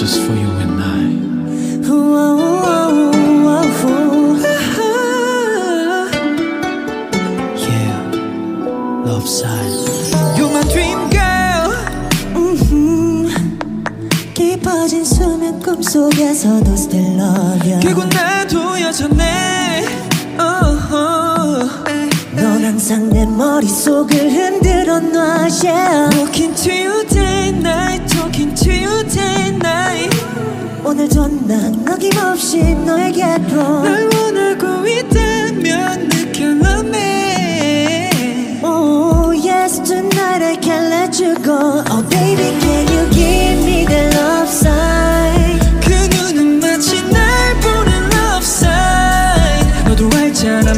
just for you and I. Ooh, oh, oh, oh, yeah, love sign. You're my dream girl. Mm -hmm. 깊어진 수면 꿈 속에서도 still love you. 결국 나도 여전해. 항상 내 머릿속을 흔들어 놔 yeah. Looking to you day night Talking to you day night 오늘도 난 어김없이 너에게로 널 원하고 있다면 느껴 love me Oh yes tonight I can't let you go Oh baby can you give me the love sign 그 눈은 마치 날 보는 love sign 너도 알잖아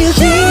you do.